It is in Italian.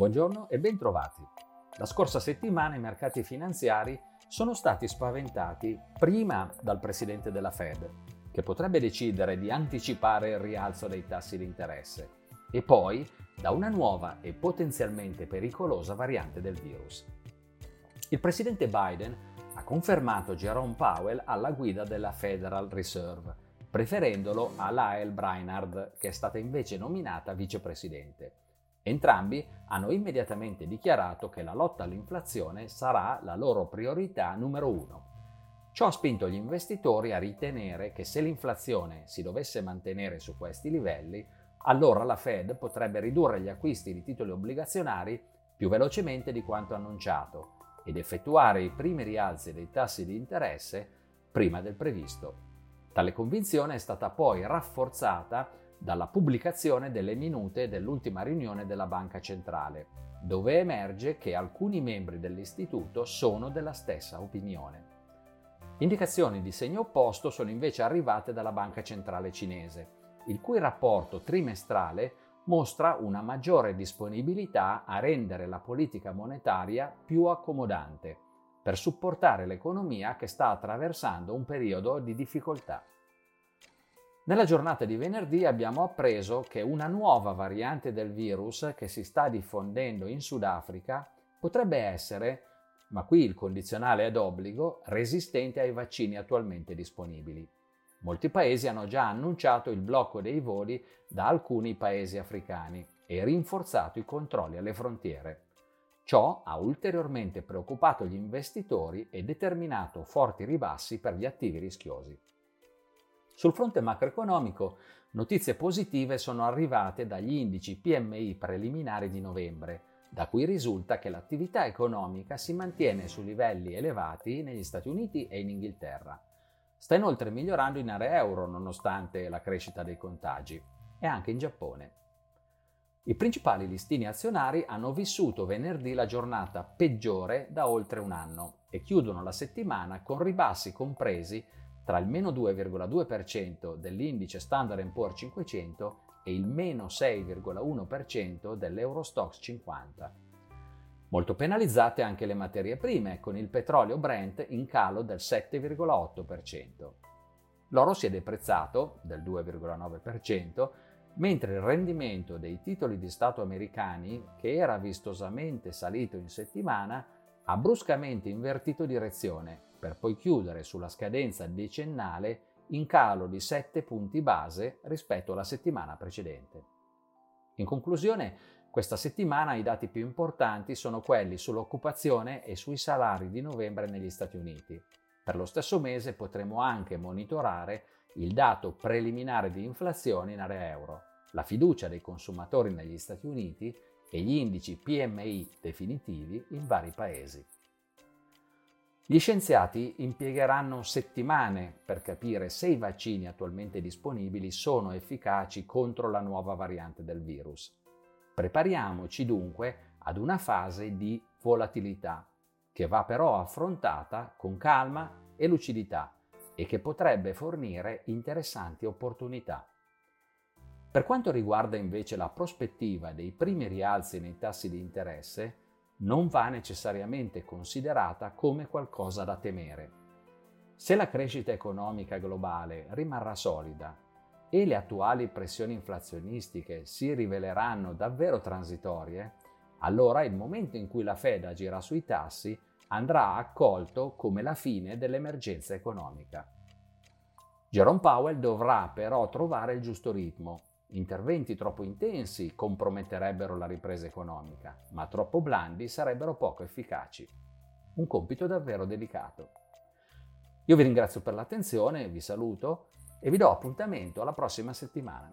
Buongiorno e bentrovati. La scorsa settimana i mercati finanziari sono stati spaventati prima dal presidente della Fed, che potrebbe decidere di anticipare il rialzo dei tassi di interesse, e poi da una nuova e potenzialmente pericolosa variante del virus. Il presidente Biden ha confermato Jerome Powell alla guida della Federal Reserve, preferendolo a Lael Brainard, che è stata invece nominata vicepresidente. Entrambi hanno immediatamente dichiarato che la lotta all'inflazione sarà la loro priorità numero uno. Ciò ha spinto gli investitori a ritenere che se l'inflazione si dovesse mantenere su questi livelli, allora la Fed potrebbe ridurre gli acquisti di titoli obbligazionari più velocemente di quanto annunciato ed effettuare i primi rialzi dei tassi di interesse prima del previsto. Tale convinzione è stata poi rafforzata dalla pubblicazione delle minute dell'ultima riunione della Banca Centrale, dove emerge che alcuni membri dell'istituto sono della stessa opinione. Indicazioni di segno opposto sono invece arrivate dalla Banca Centrale cinese, il cui rapporto trimestrale mostra una maggiore disponibilità a rendere la politica monetaria più accomodante, per supportare l'economia che sta attraversando un periodo di difficoltà. Nella giornata di venerdì abbiamo appreso che una nuova variante del virus che si sta diffondendo in Sudafrica potrebbe essere, ma qui il condizionale è d'obbligo, resistente ai vaccini attualmente disponibili. Molti paesi hanno già annunciato il blocco dei voli da alcuni paesi africani e rinforzato i controlli alle frontiere. Ciò ha ulteriormente preoccupato gli investitori e determinato forti ribassi per gli attivi rischiosi. Sul fronte macroeconomico, notizie positive sono arrivate dagli indici PMI preliminari di novembre, da cui risulta che l'attività economica si mantiene su livelli elevati negli Stati Uniti e in Inghilterra. Sta inoltre migliorando in area euro nonostante la crescita dei contagi e anche in Giappone. I principali listini azionari hanno vissuto venerdì la giornata peggiore da oltre un anno e chiudono la settimana con ribassi compresi tra il meno 2,2% dell'indice Standard Poor's 500 e il meno 6,1% dell'Eurostox 50. Molto penalizzate anche le materie prime, con il petrolio Brent in calo del 7,8%. L'oro si è deprezzato del 2,9%, mentre il rendimento dei titoli di Stato americani, che era vistosamente salito in settimana, ha bruscamente invertito direzione per poi chiudere sulla scadenza decennale in calo di 7 punti base rispetto alla settimana precedente. In conclusione, questa settimana i dati più importanti sono quelli sull'occupazione e sui salari di novembre negli Stati Uniti. Per lo stesso mese potremo anche monitorare il dato preliminare di inflazione in area euro, la fiducia dei consumatori negli Stati Uniti e gli indici PMI definitivi in vari paesi. Gli scienziati impiegheranno settimane per capire se i vaccini attualmente disponibili sono efficaci contro la nuova variante del virus. Prepariamoci dunque ad una fase di volatilità, che va però affrontata con calma e lucidità e che potrebbe fornire interessanti opportunità. Per quanto riguarda invece la prospettiva dei primi rialzi nei tassi di interesse, non va necessariamente considerata come qualcosa da temere. Se la crescita economica globale rimarrà solida e le attuali pressioni inflazionistiche si riveleranno davvero transitorie, allora il momento in cui la Fed agirà sui tassi andrà accolto come la fine dell'emergenza economica. Jerome Powell dovrà però trovare il giusto ritmo Interventi troppo intensi comprometterebbero la ripresa economica, ma troppo blandi sarebbero poco efficaci. Un compito davvero delicato. Io vi ringrazio per l'attenzione, vi saluto e vi do appuntamento alla prossima settimana.